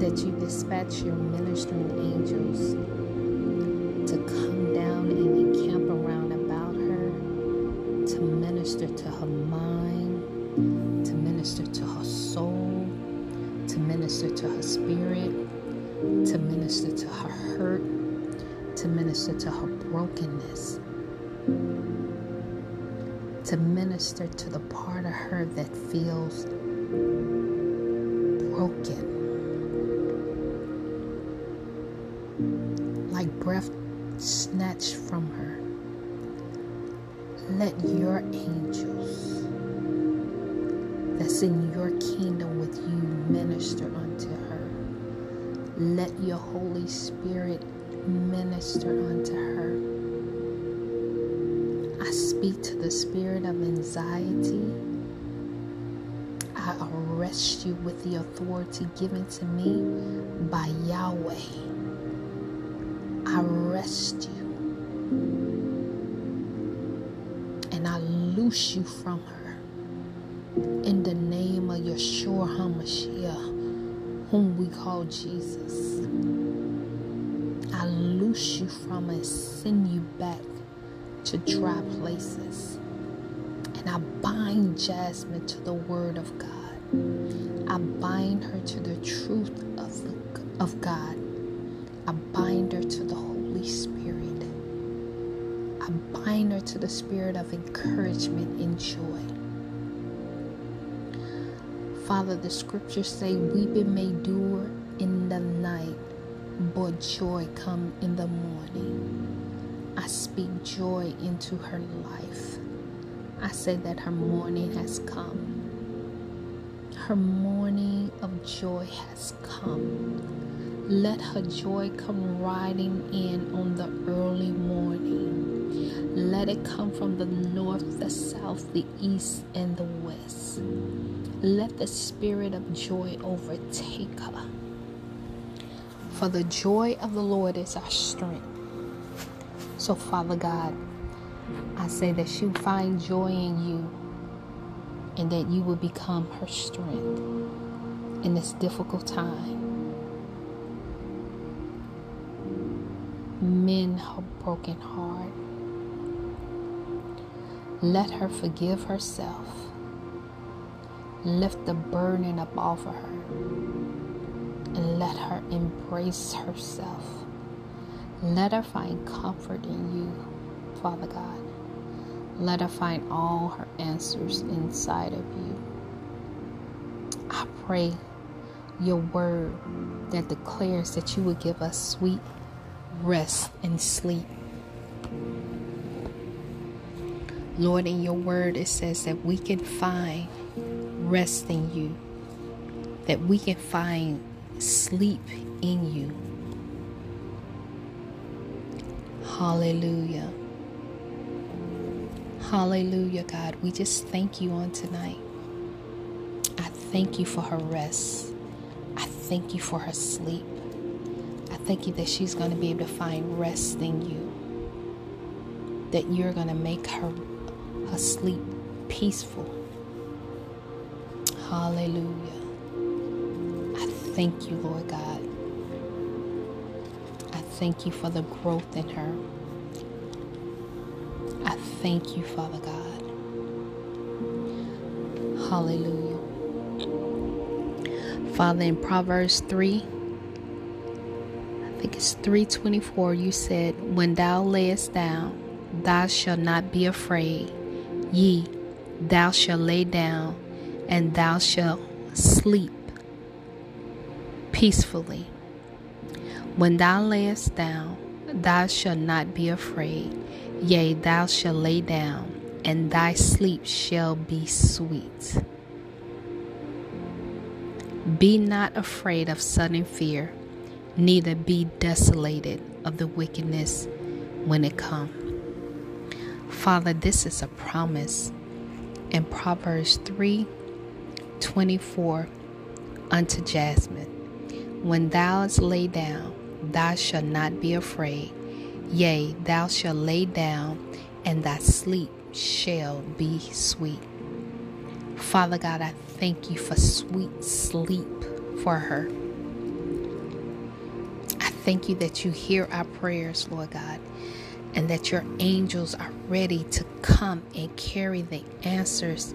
that you dispatch your ministering angels to come down and encamp around about her, to minister to her mind, to minister to her soul, to minister to her spirit, to minister to her hurt, to minister to her brokenness, to minister to the part of her that feels broken. Breath snatched from her. Let your angels that's in your kingdom with you minister unto her. Let your Holy Spirit minister unto her. I speak to the spirit of anxiety. I arrest you with the authority given to me by Yahweh. You and I loose you from her in the name of Yeshua HaMashiach, whom we call Jesus. I loose you from and send you back to dry places. And I bind Jasmine to the word of God. I bind her to the truth of, of God. I bind her to the Holy Spirit. I bind her to the spirit of encouragement and joy. Father, the scriptures say, Weeping may endure in the night, but joy come in the morning. I speak joy into her life. I say that her morning has come. Her morning of joy has come. Let her joy come riding in on the early morning. Let it come from the north, the south, the east, and the west. Let the spirit of joy overtake her. For the joy of the Lord is our strength. So, Father God, I say that she will find joy in you and that you will become her strength in this difficult time. Mend her broken heart. Let her forgive herself. Lift the burden up off of her and let her embrace herself. Let her find comfort in you, Father God. Let her find all her answers inside of you. I pray your word that declares that you would give us sweet rest and sleep. Lord, in your word, it says that we can find rest in you, that we can find sleep in you. Hallelujah. Hallelujah, God. We just thank you on tonight. I thank you for her rest. I thank you for her sleep. Thank you that she's going to be able to find rest in you. That you're going to make her, her sleep peaceful. Hallelujah. I thank you, Lord God. I thank you for the growth in her. I thank you, Father God. Hallelujah. Father, in Proverbs 3 I think it's 324, you said, When thou layest down, thou shalt not be afraid. Ye, thou shalt lay down, and thou shalt sleep peacefully. When thou layest down, thou shalt not be afraid. Yea, thou shalt lay down, and thy sleep shall be sweet. Be not afraid of sudden fear, neither be desolated of the wickedness when it come. Father, this is a promise in Proverbs 3 24 unto Jasmine. When thou hast laid down, thou shalt not be afraid. Yea, thou shalt lay down, and thy sleep shall be sweet. Father God, I thank you for sweet sleep for her. Thank you that you hear our prayers, Lord God, and that your angels are ready to come and carry the answers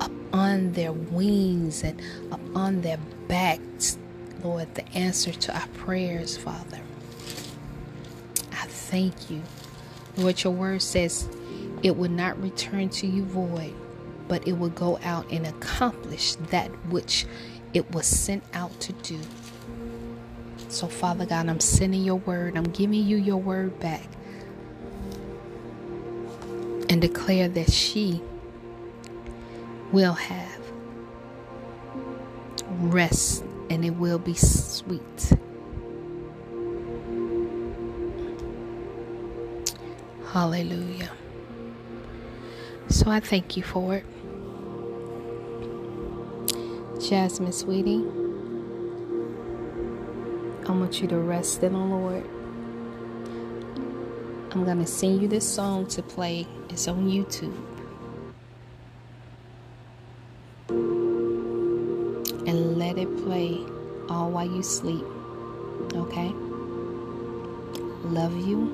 up on their wings and up on their backs, Lord, the answer to our prayers, Father. I thank you. Lord, your word says it will not return to you void, but it will go out and accomplish that which it was sent out to do. So, Father God, I'm sending your word. I'm giving you your word back. And declare that she will have rest and it will be sweet. Hallelujah. So I thank you for it. Jasmine, sweetie, I want you to rest in the Lord. I'm going to sing you this song to play. It's on YouTube. And let it play all while you sleep. Okay? Love you.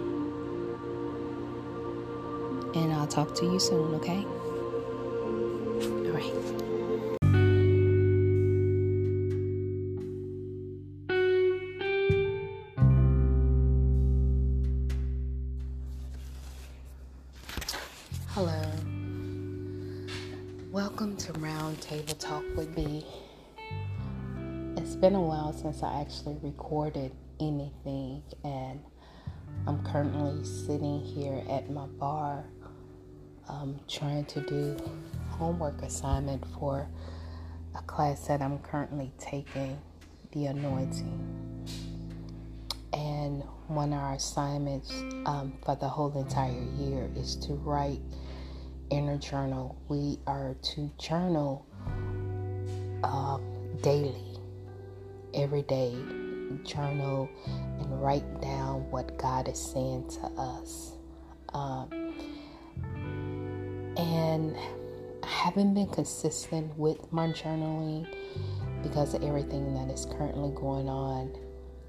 And I'll talk to you soon, okay? Welcome to Round Table Talk with me. It's been a while since I actually recorded anything, and I'm currently sitting here at my bar um, trying to do homework assignment for a class that I'm currently taking, the anointing. And one of our assignments um, for the whole entire year is to write inner journal. We are to journal uh, daily, every day. Journal and write down what God is saying to us. Um, and I haven't been consistent with my journaling because of everything that is currently going on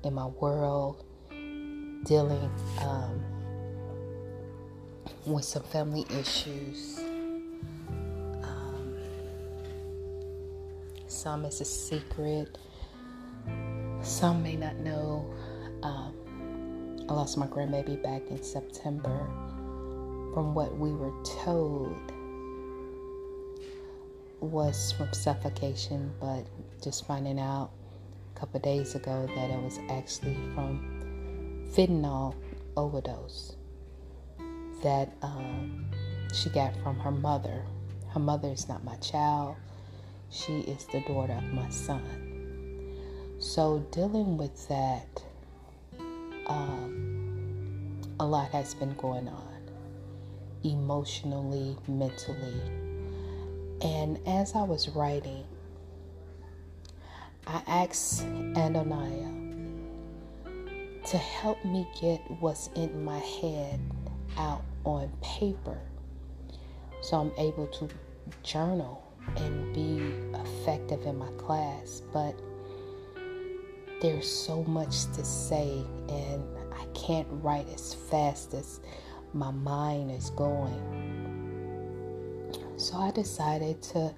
in my world, dealing um, with some family issues. Um, some is a secret, some may not know. Um, I lost my grandbaby back in September from what we were told was from suffocation, but just finding out a couple days ago that it was actually from fentanyl overdose that um, she got from her mother. Her mother is not my child, she is the daughter of my son. So, dealing with that, um, a lot has been going on emotionally, mentally. And as I was writing, I asked Adonai to help me get what's in my head out on paper so I'm able to journal and be effective in my class. But there's so much to say, and I can't write as fast as my mind is going. So I decided to,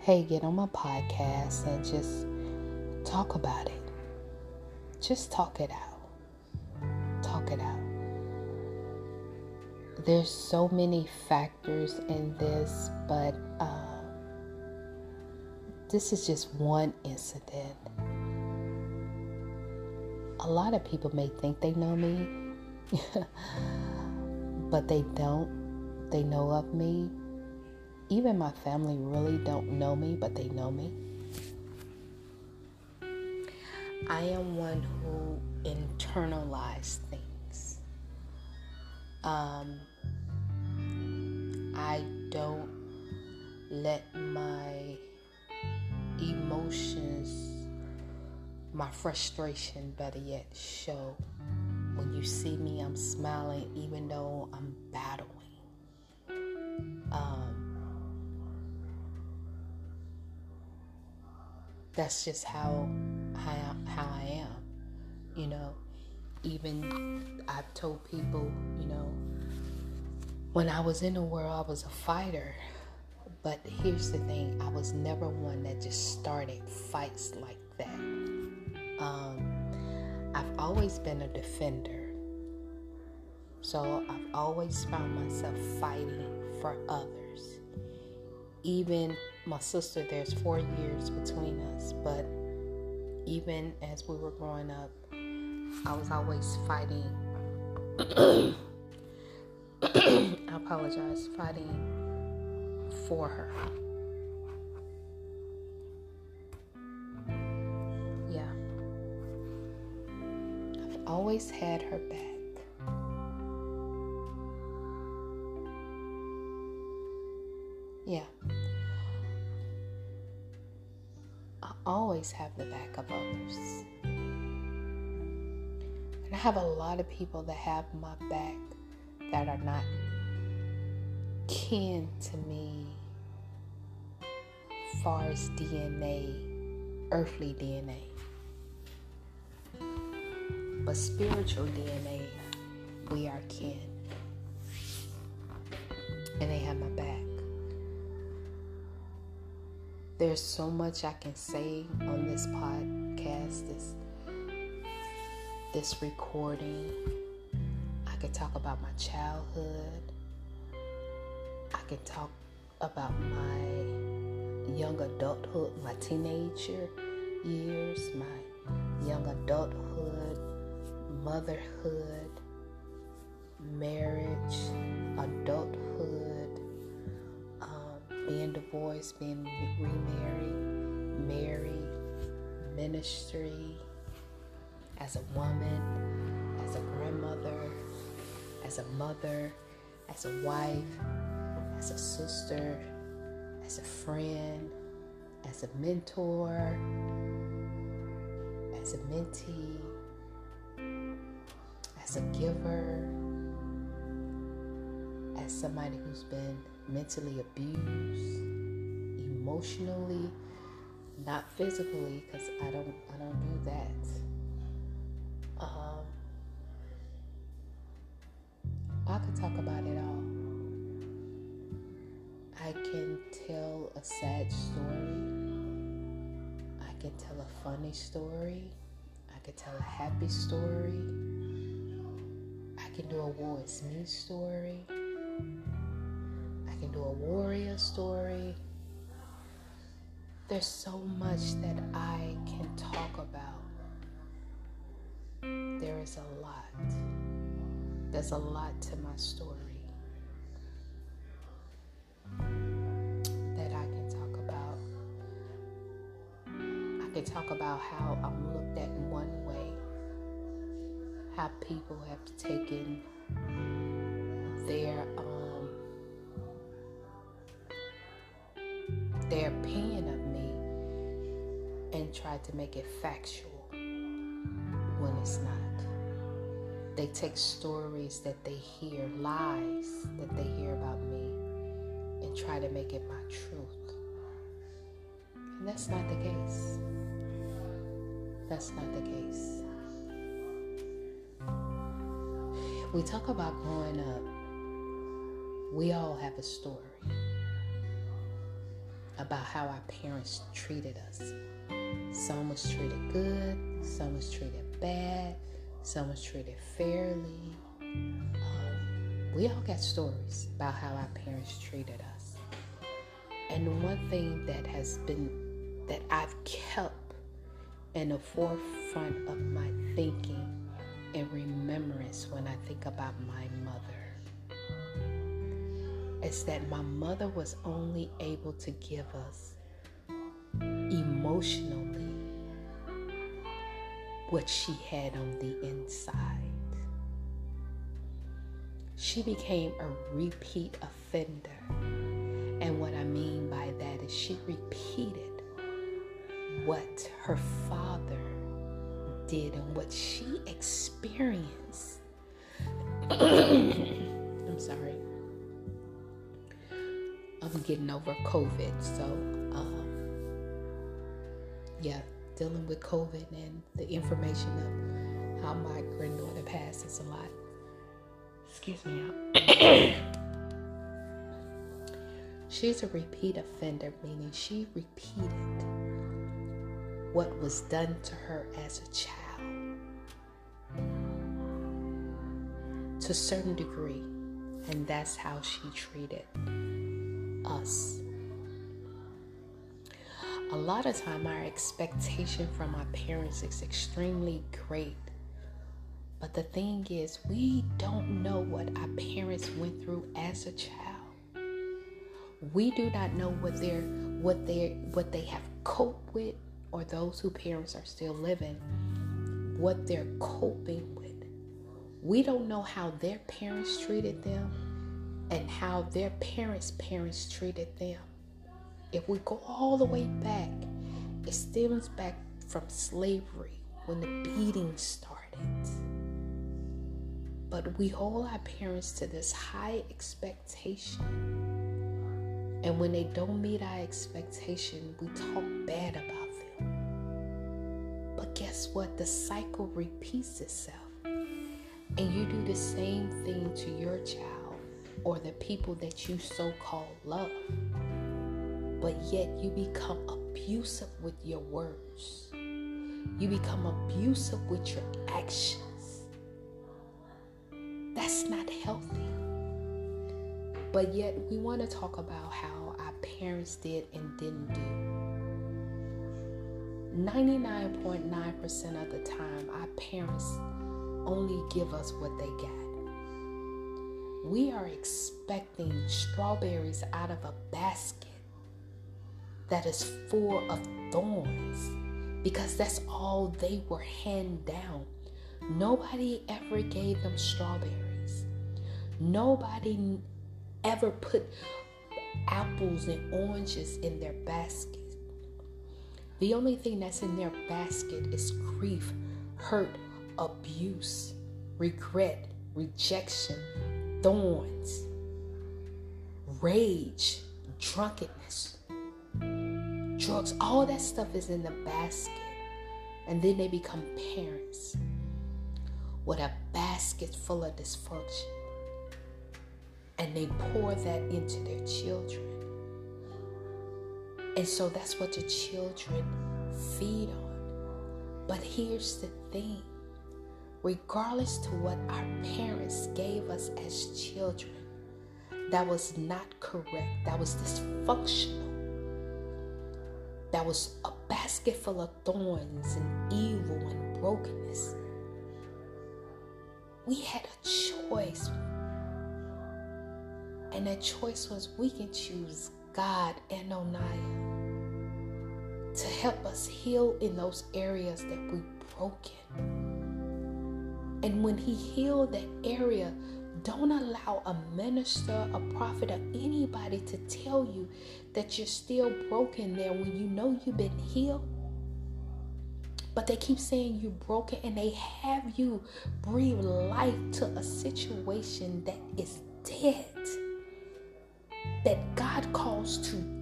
hey, get on my podcast and just talk about it. Just talk it out. There's so many factors in this, but uh, this is just one incident. A lot of people may think they know me, but they don't. They know of me. Even my family really don't know me, but they know me. I am one who internalizes things. Um, I don't let my emotions, my frustration, better yet, show. When you see me, I'm smiling even though I'm battling. Um, that's just how how, how I am. You know, even I've told people, you know, when I was in the world, I was a fighter. But here's the thing I was never one that just started fights like that. Um, I've always been a defender. So I've always found myself fighting for others. Even my sister, there's four years between us, but even as we were growing up, I was always fighting. Apologize, fighting for her. Yeah. I've always had her back. Yeah. I always have the back of others. And I have a lot of people that have my back that are not kin to me far as DNA, earthly DNA. But spiritual DNA, we are kin. And they have my back. There's so much I can say on this podcast, this this recording. I could talk about my childhood. I could talk about my young adulthood, my teenager years, my young adulthood, motherhood, marriage, adulthood, um, being divorced, being remarried, married, ministry, as a woman, as a grandmother, as a mother, as a wife, as a sister, as a friend, as a mentor, as a mentee, as a giver, as somebody who's been mentally abused, emotionally, not physically, because I don't I don't do that. Um, I could talk about it all. I can tell a sad story. I can tell a funny story. I can tell a happy story. I can do a war is me story. I can do a warrior story. There's so much that I can talk about. There is a lot. There's a lot to my story can talk about how I'm looked at in one way, how people have taken their um, their opinion of me and tried to make it factual when it's not. They take stories that they hear, lies that they hear about me, and try to make it my truth. And that's not the case. That's not the case. We talk about growing up, we all have a story about how our parents treated us. Some was treated good, some was treated bad, some was treated fairly. Um, we all got stories about how our parents treated us. And one thing that has been that I've kept in the forefront of my thinking and remembrance when I think about my mother is that my mother was only able to give us emotionally what she had on the inside. She became a repeat offender. And what I mean by that is she repeated what her father did and what she experienced. I'm sorry. I'm getting over COVID, so um, yeah, dealing with COVID and the information of how my granddaughter passes a lot. Excuse me. She's a repeat offender, meaning she repeated what was done to her as a child to a certain degree, and that's how she treated us. A lot of time our expectation from our parents is extremely great. But the thing is, we don't know what our parents went through as a child. We do not know what they're what they what they have coped with or those whose parents are still living, what they're coping with. We don't know how their parents treated them and how their parents' parents treated them. If we go all the way back, it stems back from slavery when the beating started. But we hold our parents to this high expectation. And when they don't meet our expectation, we talk bad about guess what? The cycle repeats itself. And you do the same thing to your child or the people that you so called love. But yet you become abusive with your words. You become abusive with your actions. That's not healthy. But yet we want to talk about how our parents did and didn't do 99.9% of the time, our parents only give us what they got. We are expecting strawberries out of a basket that is full of thorns because that's all they were hand down. Nobody ever gave them strawberries. Nobody ever put apples and oranges in their basket. The only thing that's in their basket is grief, hurt, abuse, regret, rejection, thorns, rage, drunkenness, drugs. All that stuff is in the basket. And then they become parents with a basket full of dysfunction. And they pour that into their children. And so that's what the children feed on. But here's the thing regardless to what our parents gave us as children, that was not correct, that was dysfunctional, that was a basket full of thorns and evil and brokenness. We had a choice. And that choice was we can choose God and Adonai to help us heal in those areas that we've broken. And when He healed that area, don't allow a minister, a prophet, or anybody to tell you that you're still broken there when you know you've been healed. But they keep saying you're broken and they have you breathe life to a situation that is dead, that God calls to.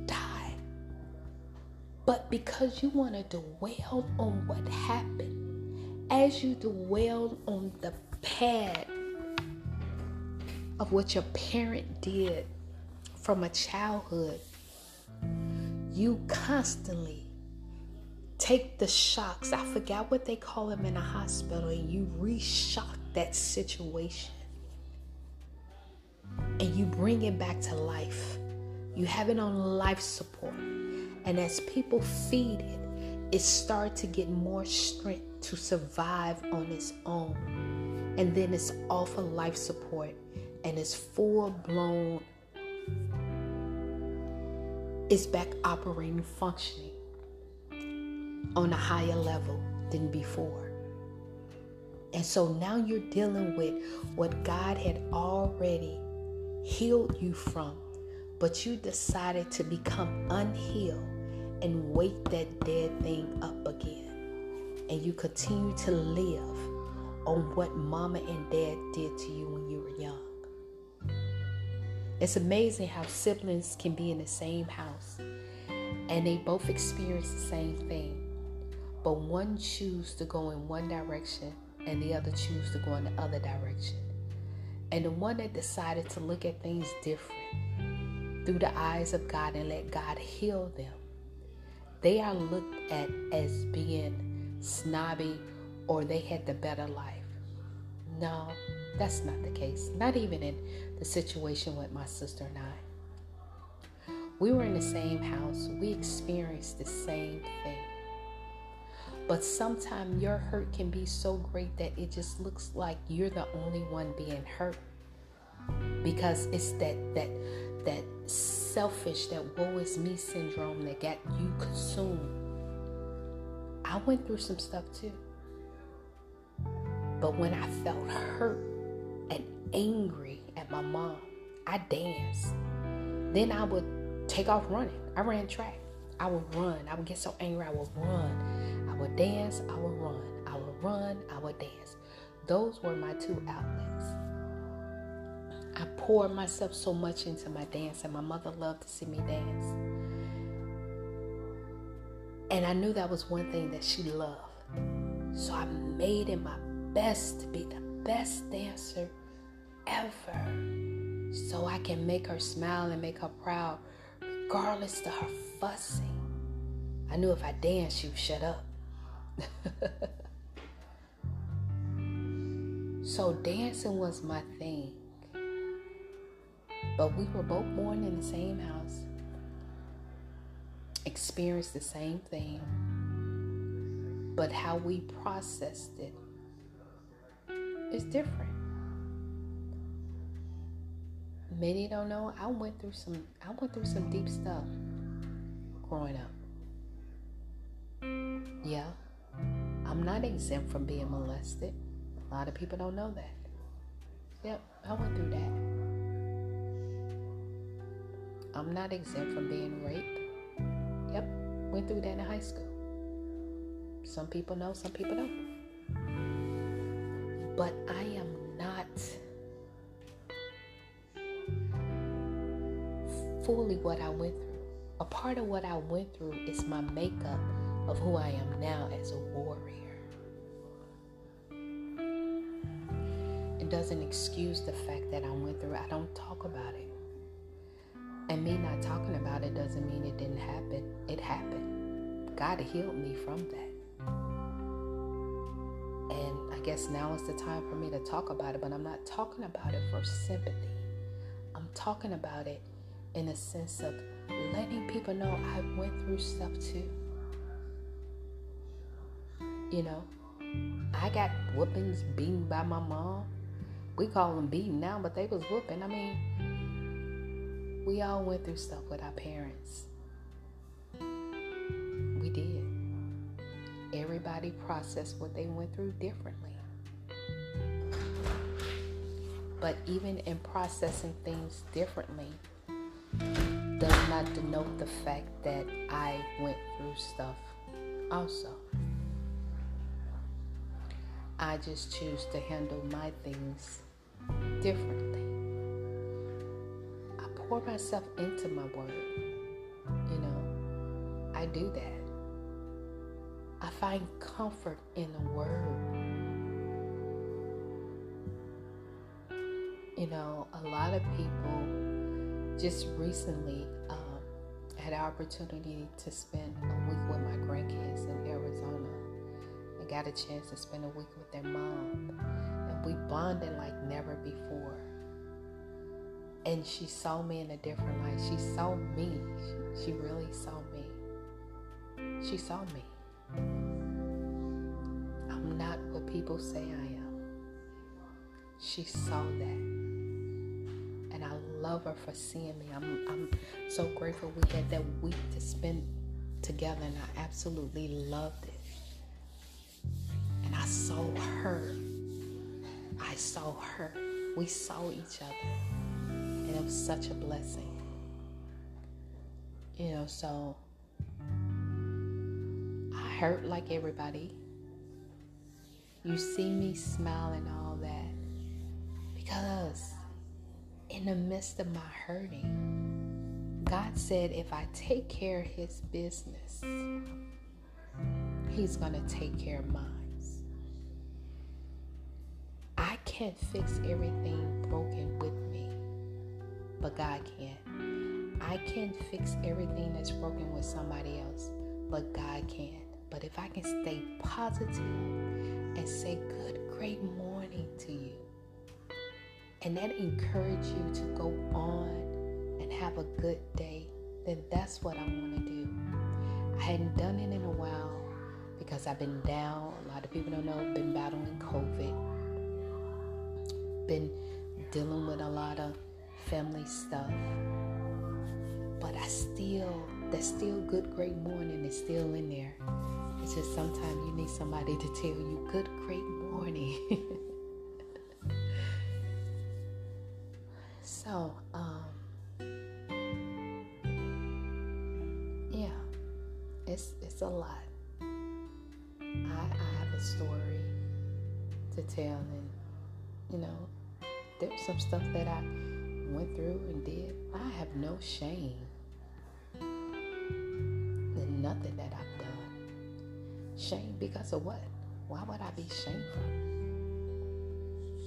But because you want to dwell on what happened, as you dwell on the pad of what your parent did from a childhood, you constantly take the shocks. I forgot what they call them in a hospital, and you reshock that situation. and you bring it back to life. You have it on life support. And as people feed it, it starts to get more strength to survive on its own. And then it's off of life support and it's full blown, it's back operating, functioning on a higher level than before. And so now you're dealing with what God had already healed you from, but you decided to become unhealed and wake that dead thing up again. And you continue to live on what mama and dad did to you when you were young. It's amazing how siblings can be in the same house and they both experience the same thing, but one choose to go in one direction and the other choose to go in the other direction. And the one that decided to look at things different through the eyes of God and let God heal them, they are looked at as being snobby or they had the better life. No, that's not the case. Not even in the situation with my sister and I. We were in the same house, we experienced the same thing. But sometimes your hurt can be so great that it just looks like you're the only one being hurt. Because it's that that that selfish, that woe is me syndrome that got you consumed. I went through some stuff too. But when I felt hurt and angry at my mom, I danced. Then I would take off running. I ran track. I would run. I would get so angry, I would run. I would dance, I would run. I would run, I would dance. Those were my two outlets. I poured myself so much into my dance, and my mother loved to see me dance. And I knew that was one thing that she loved. So I made it my best to be the best dancer ever so I can make her smile and make her proud, regardless of her fussing. I knew if I danced, she would shut up. so dancing was my thing. But we were both born in the same house, experienced the same thing, but how we processed it is different. Many don't know I went through some I went through some deep stuff growing up. Yeah. I'm not exempt from being molested. A lot of people don't know that. Yep, I went through that. I'm not exempt from being raped. Yep, went through that in high school. Some people know, some people don't. But I am not fully what I went through. A part of what I went through is my makeup of who I am now as a warrior. It doesn't excuse the fact that I went through. I don't talk about it. And me not talking about it doesn't mean it didn't happen. It happened. God healed me from that And I guess now is the time for me to talk about it, but I'm not talking about it for sympathy. I'm talking about it in a sense of letting people know I went through stuff too. You know, I got whoopings beaten by my mom. We call them beating now, but they was whooping. I mean, we all went through stuff with our parents. We did. Everybody processed what they went through differently. But even in processing things differently, does not denote the fact that I went through stuff also. I just choose to handle my things differently. Pour myself into my word. You know, I do that. I find comfort in the word. You know, a lot of people just recently um, had the opportunity to spend a week with my grandkids in Arizona and got a chance to spend a week with their mom. And we bonded like never before. And she saw me in a different light. She saw me. She, really saw me. She saw me. I'm not what people say I am. She saw that. And I love her for seeing me. I'm, I'm so grateful we had that week to spend together, and I absolutely loved it. And I saw her. I saw her. We saw each other. Such a blessing. You know, so I hurt like everybody. You see me smiling all that because in the midst of my hurting, God said if I take care of his business, he's going to take care of mine. I can't fix everything broken but God can. I can't fix everything that's broken with somebody else, but God can. But if I can stay positive and say good, great morning to you, and that encourage you to go on and have a good day, then that's what I want to do. I hadn't done it in a while because I've been down. A lot of people don't know I've been battling COVID. Been dealing with a lot of family stuff. But I still, that still good, great morning is still in there. It's just sometimes you need somebody to tell you, good, great morning. so, um, yeah, it's it's a lot. I, I have a story to tell, and you know, there's some stuff that I went through and did. I have no shame in nothing that I've done. Shame because of what? Why would I be shameful?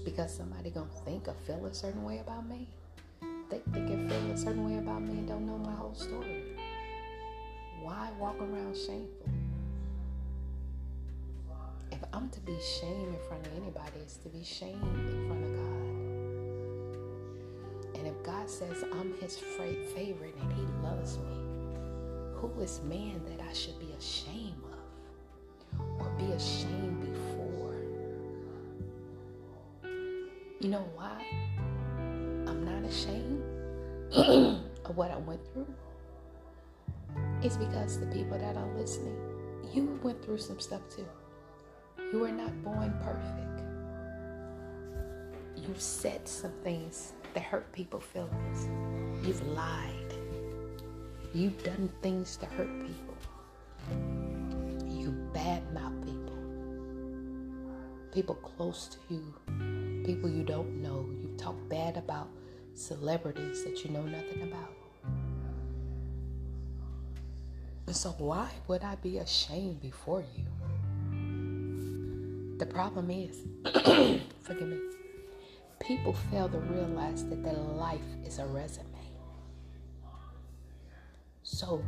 Because somebody gonna think or feel a certain way about me? They think and feel a certain way about me and don't know my whole story. Why walk around shameful? If I'm to be shamed in front of anybody, it's to be shamed in front of God. Says I'm his favorite and he loves me, who is man that I should be ashamed of or be ashamed before? You know why? I'm not ashamed of what I went through. It's because the people that are listening, you went through some stuff too. You were not born perfect. You said some things that hurt people's feelings. You've lied. You've done things to hurt people. You badmouth people. People close to you. People you don't know. You talk bad about celebrities that you know nothing about. And so, why would I be ashamed before you? The problem is, forgive me, people fail to realize that their life is a resume. So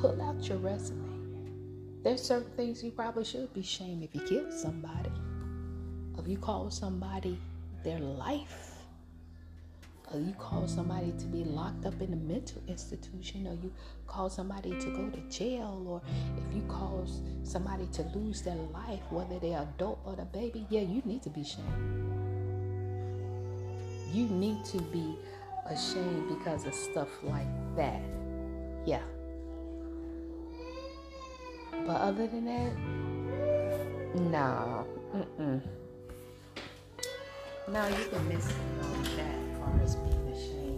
pull out your resume. There's certain things you probably should be ashamed if you killed somebody, if you call somebody their life or you cause somebody to be locked up in a mental institution, or you cause somebody to go to jail, or if you cause somebody to lose their life, whether they're adult or the baby, yeah, you need to be ashamed. You need to be ashamed because of stuff like that. Yeah. But other than that, nah. Mm-mm. No, you can miss all that far as being ashamed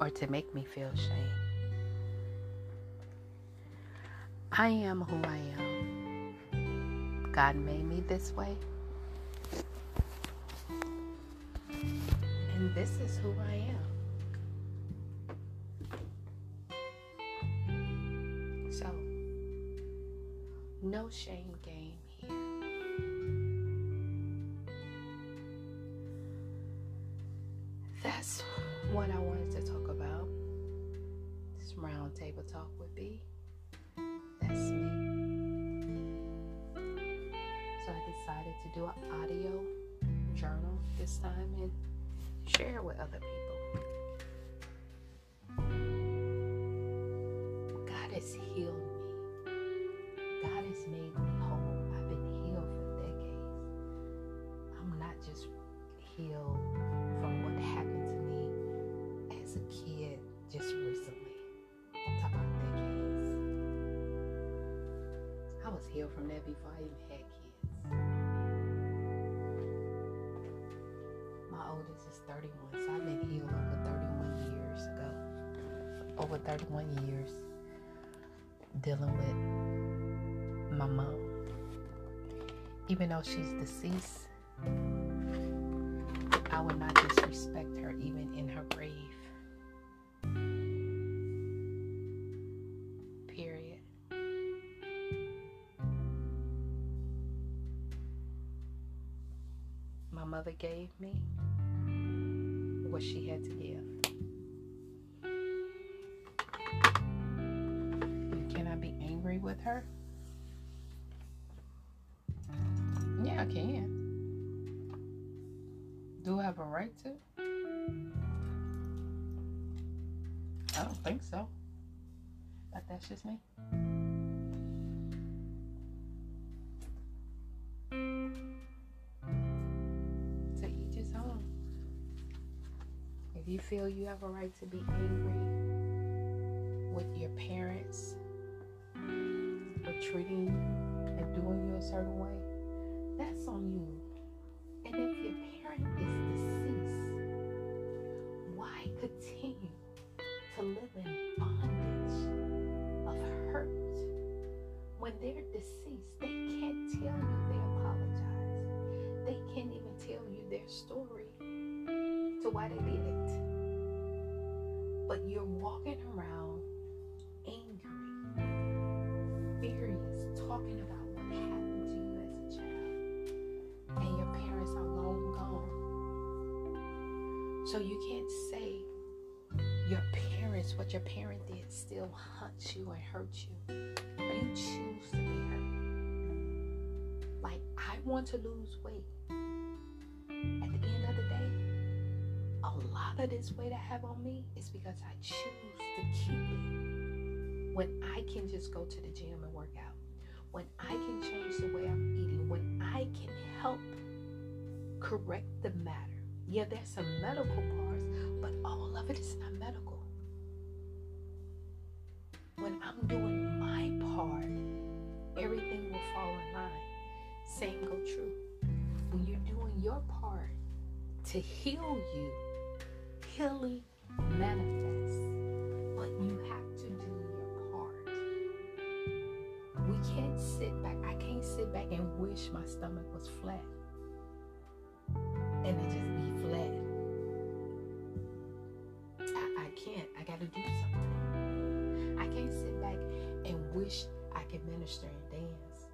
or to make me feel shame. I am who I am. God made me this way. And this is who I am. So, No shame share with other people. God has healed me. God has made me whole. I've been healed for decades. I'm not just healed from what happened to me as a kid just recently. I'm talking about decades. I was healed from that before I even had 31, so I've been healed over 31 years ago. Over 31 years dealing with my mom. Even though she's deceased, I would not disrespect her even in her grave. Period. My mother gave me what she had to give. Can I be angry with her? Yeah, I can. Do I have a right to? I don't think so. But that's just me. Feel you have a right to be angry with your parents for treating and doing you a certain way, that's on you. And if your parent is deceased, why continue to live in bondage of hurt when they're deceased? They can't tell you they apologize. They can't even tell you their story to why they did it. Talking about what happened to you as a child and your parents are long gone. So you can't say your parents, what your parent did, still haunts you and hurts you. You choose to be hurt. Like, I want to lose weight. At the end of the day, a lot of this weight I have on me is because I choose to keep it. When I can just go to the gym and when I can change the way I'm eating, when I can help correct the matter. Yeah, there's some medical parts, but all of it is not medical. When I'm doing my part, everything will fall in line. Same go true. When you're doing your part to heal you, healing manifests, back and wish my stomach was flat and it just be flat. I, I can't. I got to do something. I can't sit back and wish I could minister and dance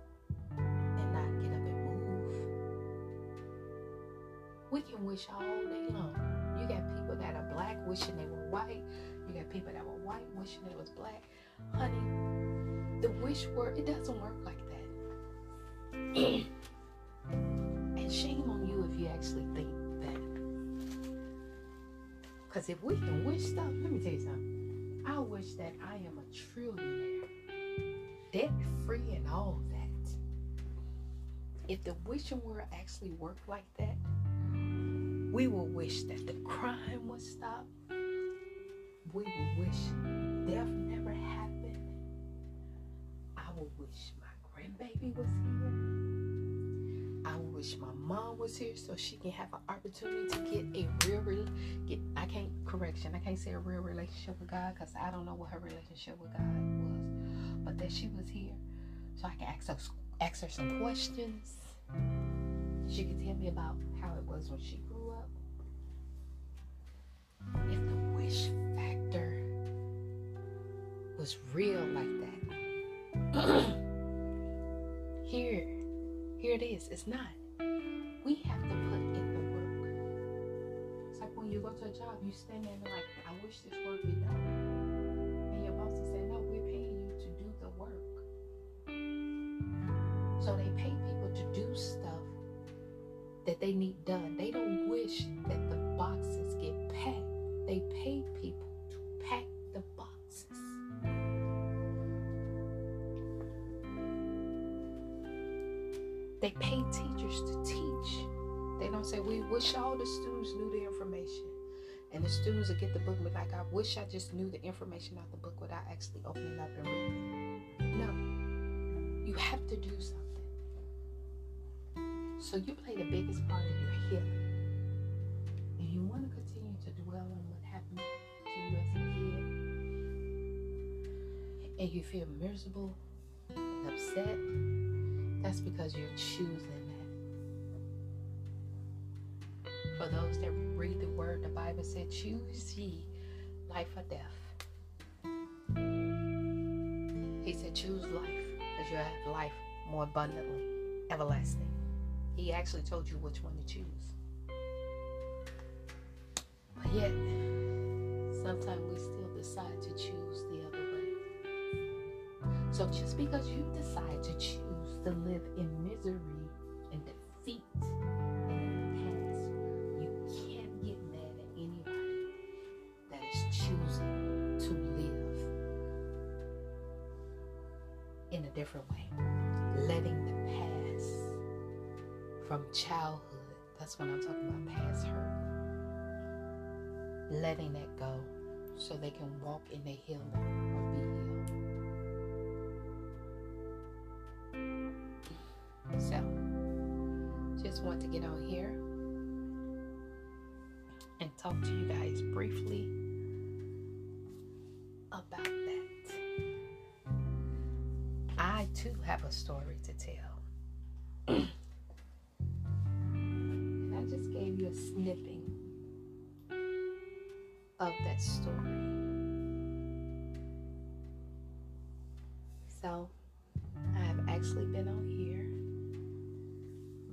and not get up and move. We can wish all day long. You got people that are black wishing they were white. You got people that were white wishing they was black. Honey, the wish word, it doesn't work like. And shame on you if you actually think that. Because if we can wish stuff, let me tell you something. I wish that I am a trillionaire, debt free, and all that. If the wishing word actually worked like that, we will wish that the crime would stop. We will wish death never happened. I will wish my grandbaby was here. I wish my mom was here so she can have an opportunity to get a real, real get. I can't correction. I can't say a real relationship with God because I don't know what her relationship with God was, but that she was here so I can ask her ask her some questions. She could tell me about how it was when she grew up. If the wish factor was real like that. here, here it is. It's not. We have to put in the work. It's like when you go to a job, you stand there and like, I wish this work be done. And your boss will say, No, we're paying you to do the work. So they pay people to do stuff that they need done. They don't wish all the students knew the information. And the students will get the book and be like, I wish I just knew the information out the book without actually opening up and reading. No. You have to do something. So you play the biggest part of your healing. And you want to continue to dwell on what happened to you as a kid. And you feel miserable and upset. That's because you're choosing For those that read the word, the Bible said, choose ye life or death. He said, choose life because you'll have life more abundantly, everlasting. He actually told you which one to choose. But yet, sometimes we still decide to choose the other way. So just because you decide to choose to live in misery briefly about that. I too have a story to tell. and I just gave you a snipping of that story. So, I have actually been on here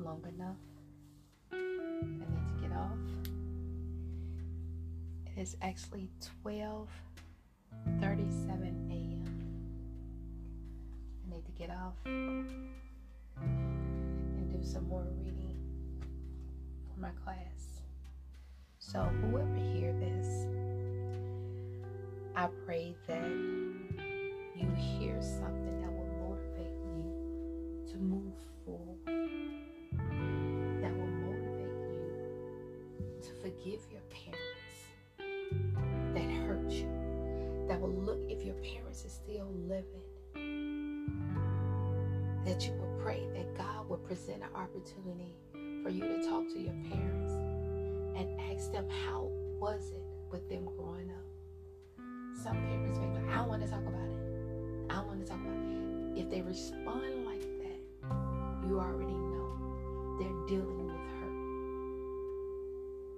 long enough. I need to get off. It is actually 12:37 a.m. I need to get off and do some more reading for my class. So whoever hear this, I pray that you hear something that will motivate you to move forward. That will motivate you to forgive your parents parents are still living. That you will pray that God will present an opportunity for you to talk to your parents and ask them how was it with them growing up. Some parents may be like, I want to talk about it. I want to talk about it. If they respond like that, you already know they're dealing with hurt.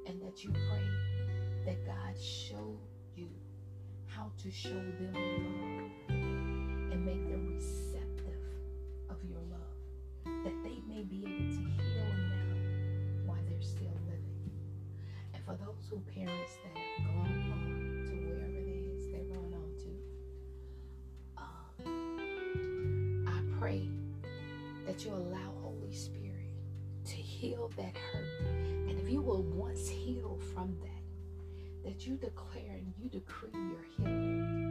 And that you pray that God you how to show them love and make them receptive of your love. That they may be able to heal now while they're still living. And for those who parents that that, you declare and you decree your healing.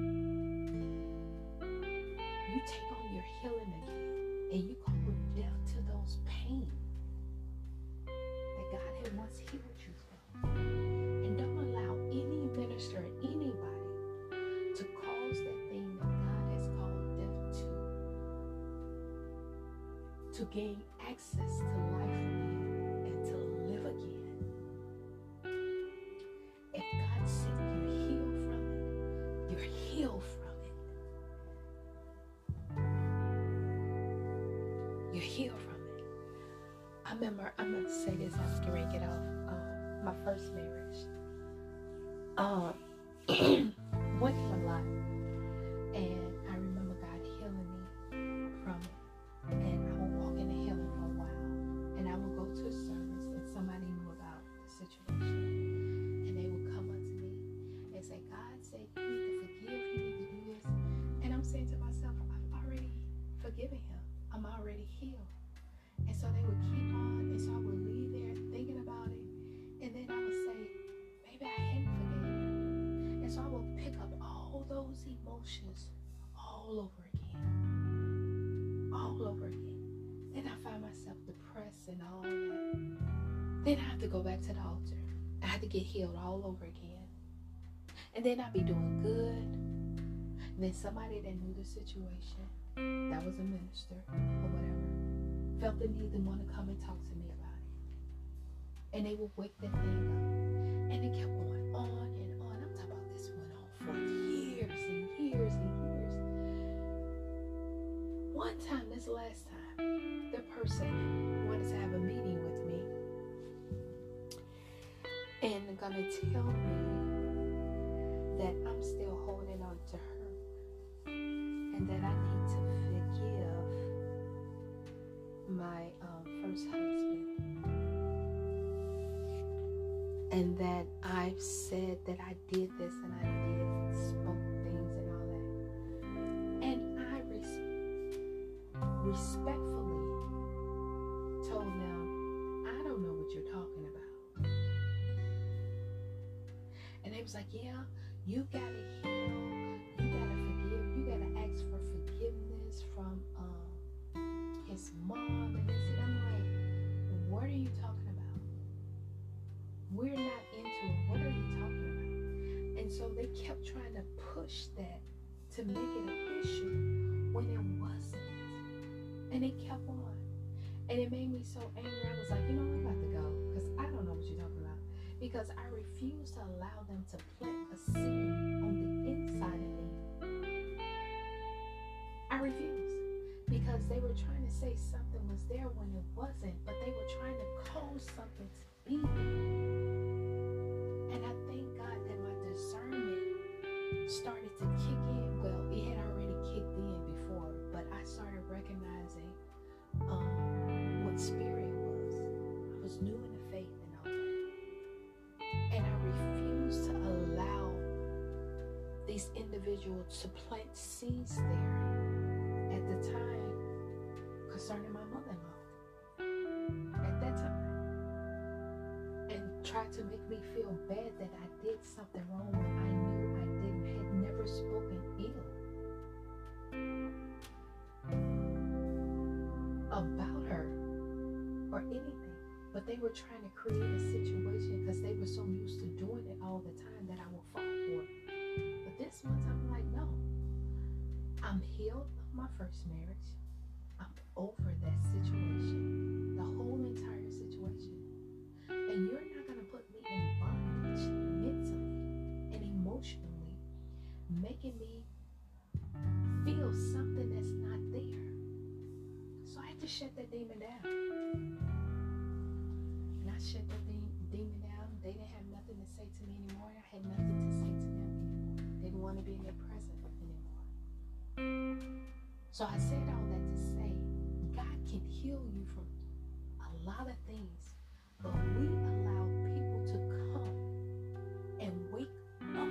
You take on your healing again and you call death to those pain that God had once healed you from. And don't allow any minister or anybody to cause that thing that God has called death to to gain remember, I'm going to say this after I get off um, my first marriage. Um, Then I have to go back to the altar. I have to get healed all over again. And then I'd be doing good. And then somebody that knew the situation, that was a minister or whatever, felt the need to want to come and talk to me about it. And they would wake the thing up. And it kept going on and on. I'm talking about this went on for years and years and years. One time, this last time, the person wanted to have a meeting gonna tell me that I'm still holding on to her and that I need to forgive my um, first husband. And that I've said that I did this and I did spoke things and all that. And I res- respectfully yeah, you gotta heal, you gotta forgive, you gotta ask for forgiveness from um, his mom and this. And I'm like, what are you talking about? We're not into it. What are you talking about? And so they kept trying to push that to make it an issue when it wasn't. And it kept on. And it made me so angry. I was like, you know, I'm about to go because I don't know what you're talking about. Because I refuse to allow them to plant a seed on the inside of me. I refuse. Because they were trying to say something was there when it wasn't, but they were trying to cause something to be there. And I thank God that my discernment started these individuals to plant seeds there at the time concerning my mother-in-law. At that time. And tried to make me feel bad that I did something wrong when I knew I didn't, had never spoken ill about her or anything. But they were trying to create a situation because they were so used to doing it all the time that I I'm healed of my first marriage. I'm over that situation, So I said all that to say God can heal you from a lot of things, but we allow people to come and wake up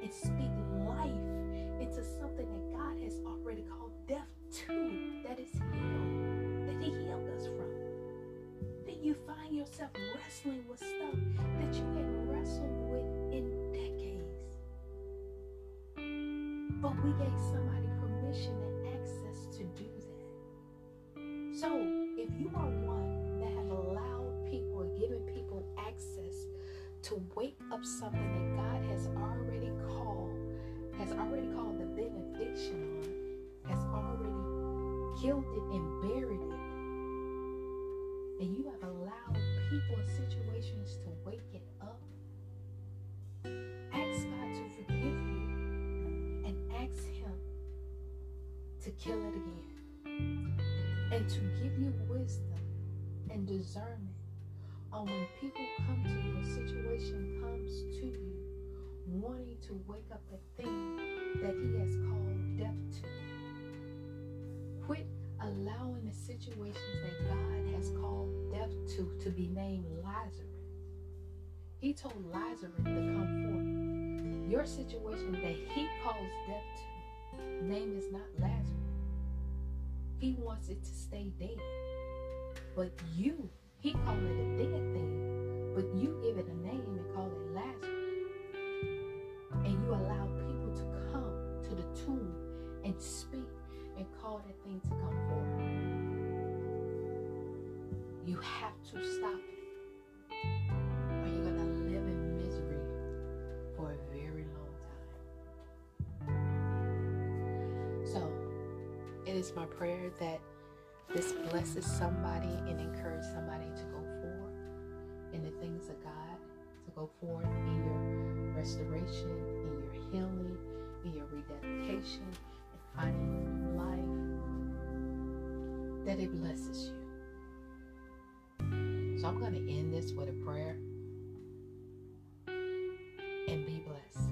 and speak life into something that God has already called death to, that is healed, that He healed us from. Then you find yourself wrestling with stuff that you had wrestled with in decades. But we gave somebody it and buried it, and you have allowed people and situations to wake it up, ask God to forgive you and ask Him to kill it again and to give you wisdom and discernment on when people come to you, a situation comes to you, wanting to wake up the thing that He has called death to. Allowing the situations that God has called death to to be named Lazarus. He told Lazarus to come forth. Your situation that He calls death to, name is not Lazarus. He wants it to stay dead. But you, he called it a dead thing, but you give it a name and call it Lazarus. And you allow people to come to the tomb and speak and call that thing You have to stop it. Or you're going to live in misery for a very long time. So, it is my prayer that this blesses somebody and encourages somebody to go forward in the things of God, to go forward in your restoration, in your healing, in your rededication, and finding your life, that it blesses you. So I'm going to end this with a prayer and be blessed.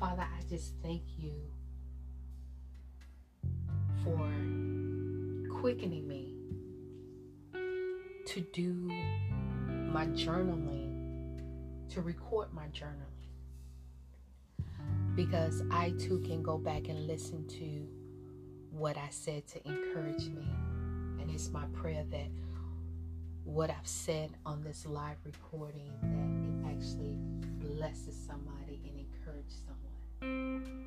Father, I just thank you for quickening me to do my journaling, to record my journaling. Because I too can go back and listen to what I said to encourage me. And it's my prayer that what I've said on this live recording that it actually blesses somebody and encourages someone.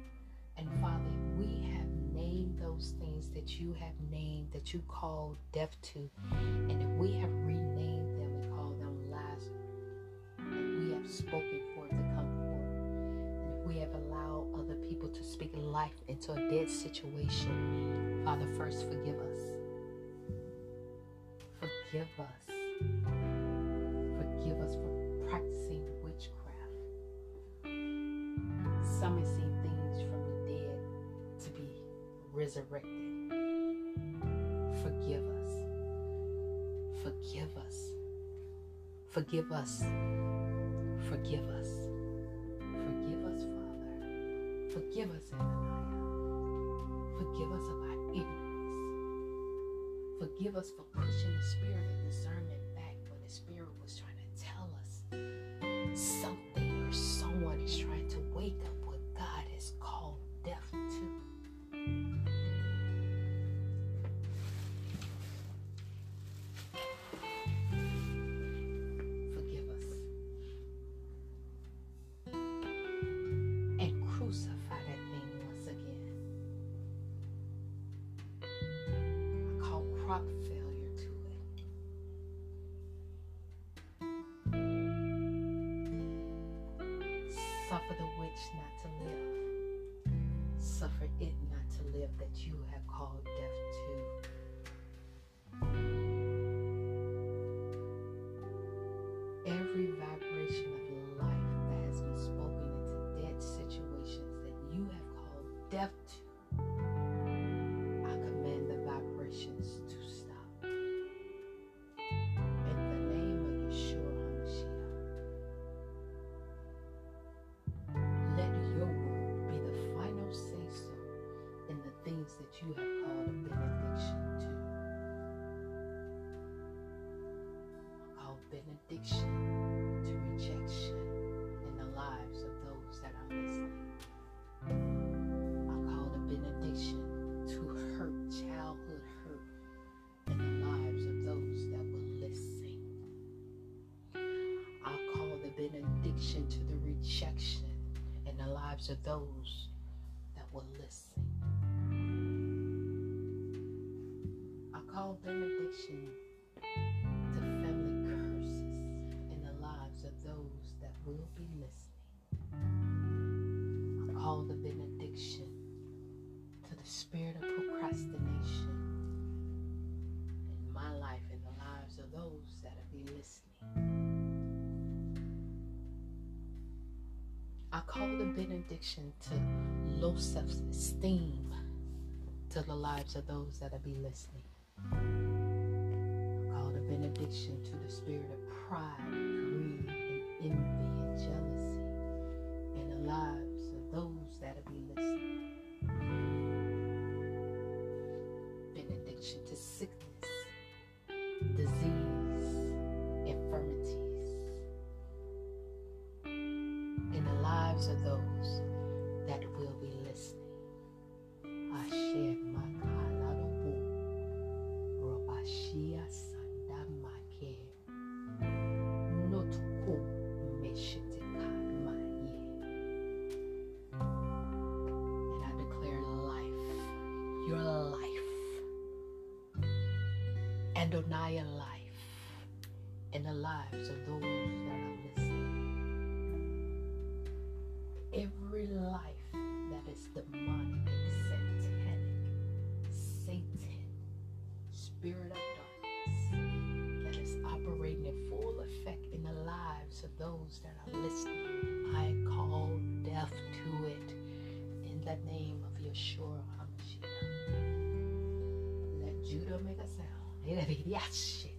And Father, we have named those things that you have named that you call death to, and if we have renamed them and called them Lazarus, and we have spoken for to come forth, and if we have allowed other people to speak life into a dead situation, Father, first forgive us. Forgive us. Forgive us for practicing witchcraft. Summoning things from the dead to be resurrected. Forgive us. Forgive us. Forgive us. Forgive us. Forgive us, Father. Forgive us, Ananiah. Forgive us of our ignorance. Forgive us for pushing the spirit of discernment back when the spirit was trying to tell us you have called a benediction to. I call benediction to rejection in the lives of those that are listening. I call benediction to hurt, childhood hurt, in the lives of those that. I call the benediction to the rejection in the lives of those that will listen. Call benediction to family curses in the lives of those that will be listening. I call the benediction to the spirit of procrastination in my life and the lives of those that will be listening. I call the benediction to low self esteem to the lives of those that will be listening. I call the benediction to the spirit of pride, greed, and envy and jealousy in the lives of those that will be listening. Benediction to sickness, disease, Adonai life, and the lives of those that are listening. Every life that is demonic, satanic, Satan, spirit of darkness that is operating in full effect in the lives of those that are listening. I call death to it in the name of Yeshua HaMashiach. Let Judah make a sound. Let Judah